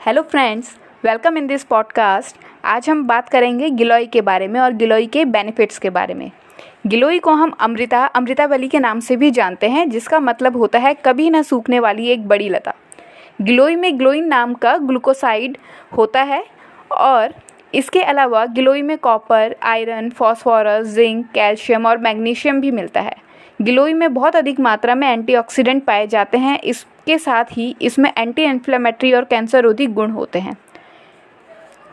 Hello friends welcome in this podcast आज हम बात करेंगे गिलोय के बारे में और गिलोय के बेनिफिट्स के बारे में। गिलोय को हम अमृता अमृतावली के नाम से भी जानते हैं, जिसका मतलब होता है कभी ना सूखने वाली एक बड़ी लता। गिलोय में ग्लोइन नाम का ग्लूकोसाइड होता है और इसके अलावा गिलोय में copper iron phosphorus zinc calcium और मैग्नीशियम भी मिलता है। गिलोय में बहुत अधिक मात्रा में एंटीऑक्सीडेंट पाए जाते हैं। इसके साथ ही इसमें एंटी इन्फ्लेमेटरी और कैंसर रोधी गुण होते हैं।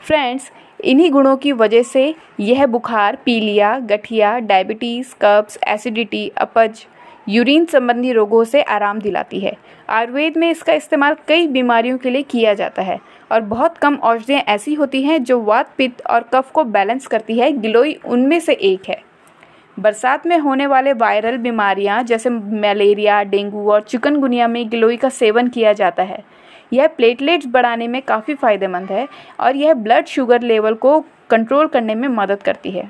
फ्रेंड्स, इन्हीं गुणों की वजह से यह बुखार, पीलिया, गठिया, डायबिटीज़, कब्ज, एसिडिटी, अपज, यूरिन संबंधी रोगों से आराम दिलाती है। आयुर्वेद में इसका इस्तेमाल कई बीमारियों के लिए किया जाता है और बहुत कम औषधियाँ ऐसी होती हैं जो वात, पित्त और कफ को बैलेंस करती है। गिलोई उनमें से एक है। बरसात में होने वाले वायरल बीमारियाँ जैसे मलेरिया, डेंगू और चिकनगुनिया में गिलोई का सेवन किया जाता है। यह प्लेटलेट्स बढ़ाने में काफ़ी फ़ायदेमंद है और यह ब्लड शुगर लेवल को कंट्रोल करने में मदद करती है।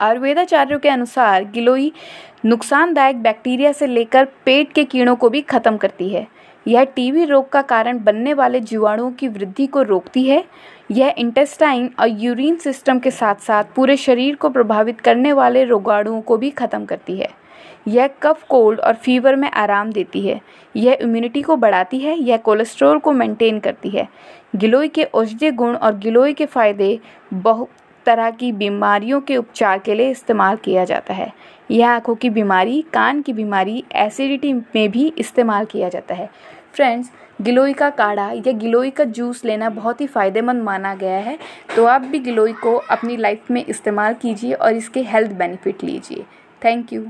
आयुर्वेदाचार्यों के अनुसार गिलोई नुकसानदायक बैक्टीरिया से लेकर पेट के कीड़ों को भी खत्म करती है। यह टीबी रोग का कारण बनने वाले जीवाणुओं की वृद्धि को रोकती है। यह इंटेस्टाइन और यूरिन सिस्टम के साथ साथ पूरे शरीर को प्रभावित करने वाले रोगाणुओं को भी खत्म करती है। यह कफ, कोल्ड और फीवर में आराम देती है। यह इम्यूनिटी को बढ़ाती है, यह कोलेस्ट्रॉल को मेंटेन करती है। गिलोय के औषधीय गुण और गिलोय के फ़ायदे बहुत तरह की बीमारियों के उपचार के लिए इस्तेमाल किया जाता है। यह आँखों की बीमारी, कान की बीमारी एसिडिटी में भी इस्तेमाल किया जाता है। फ्रेंड्स गिलोई का काढ़ा या गिलोई का जूस लेना बहुत ही फ़ायदेमंद माना गया है। तो आप भी गिलोई को अपनी लाइफ में इस्तेमाल कीजिए और इसके हेल्थ बेनिफिट लीजिए। Thank you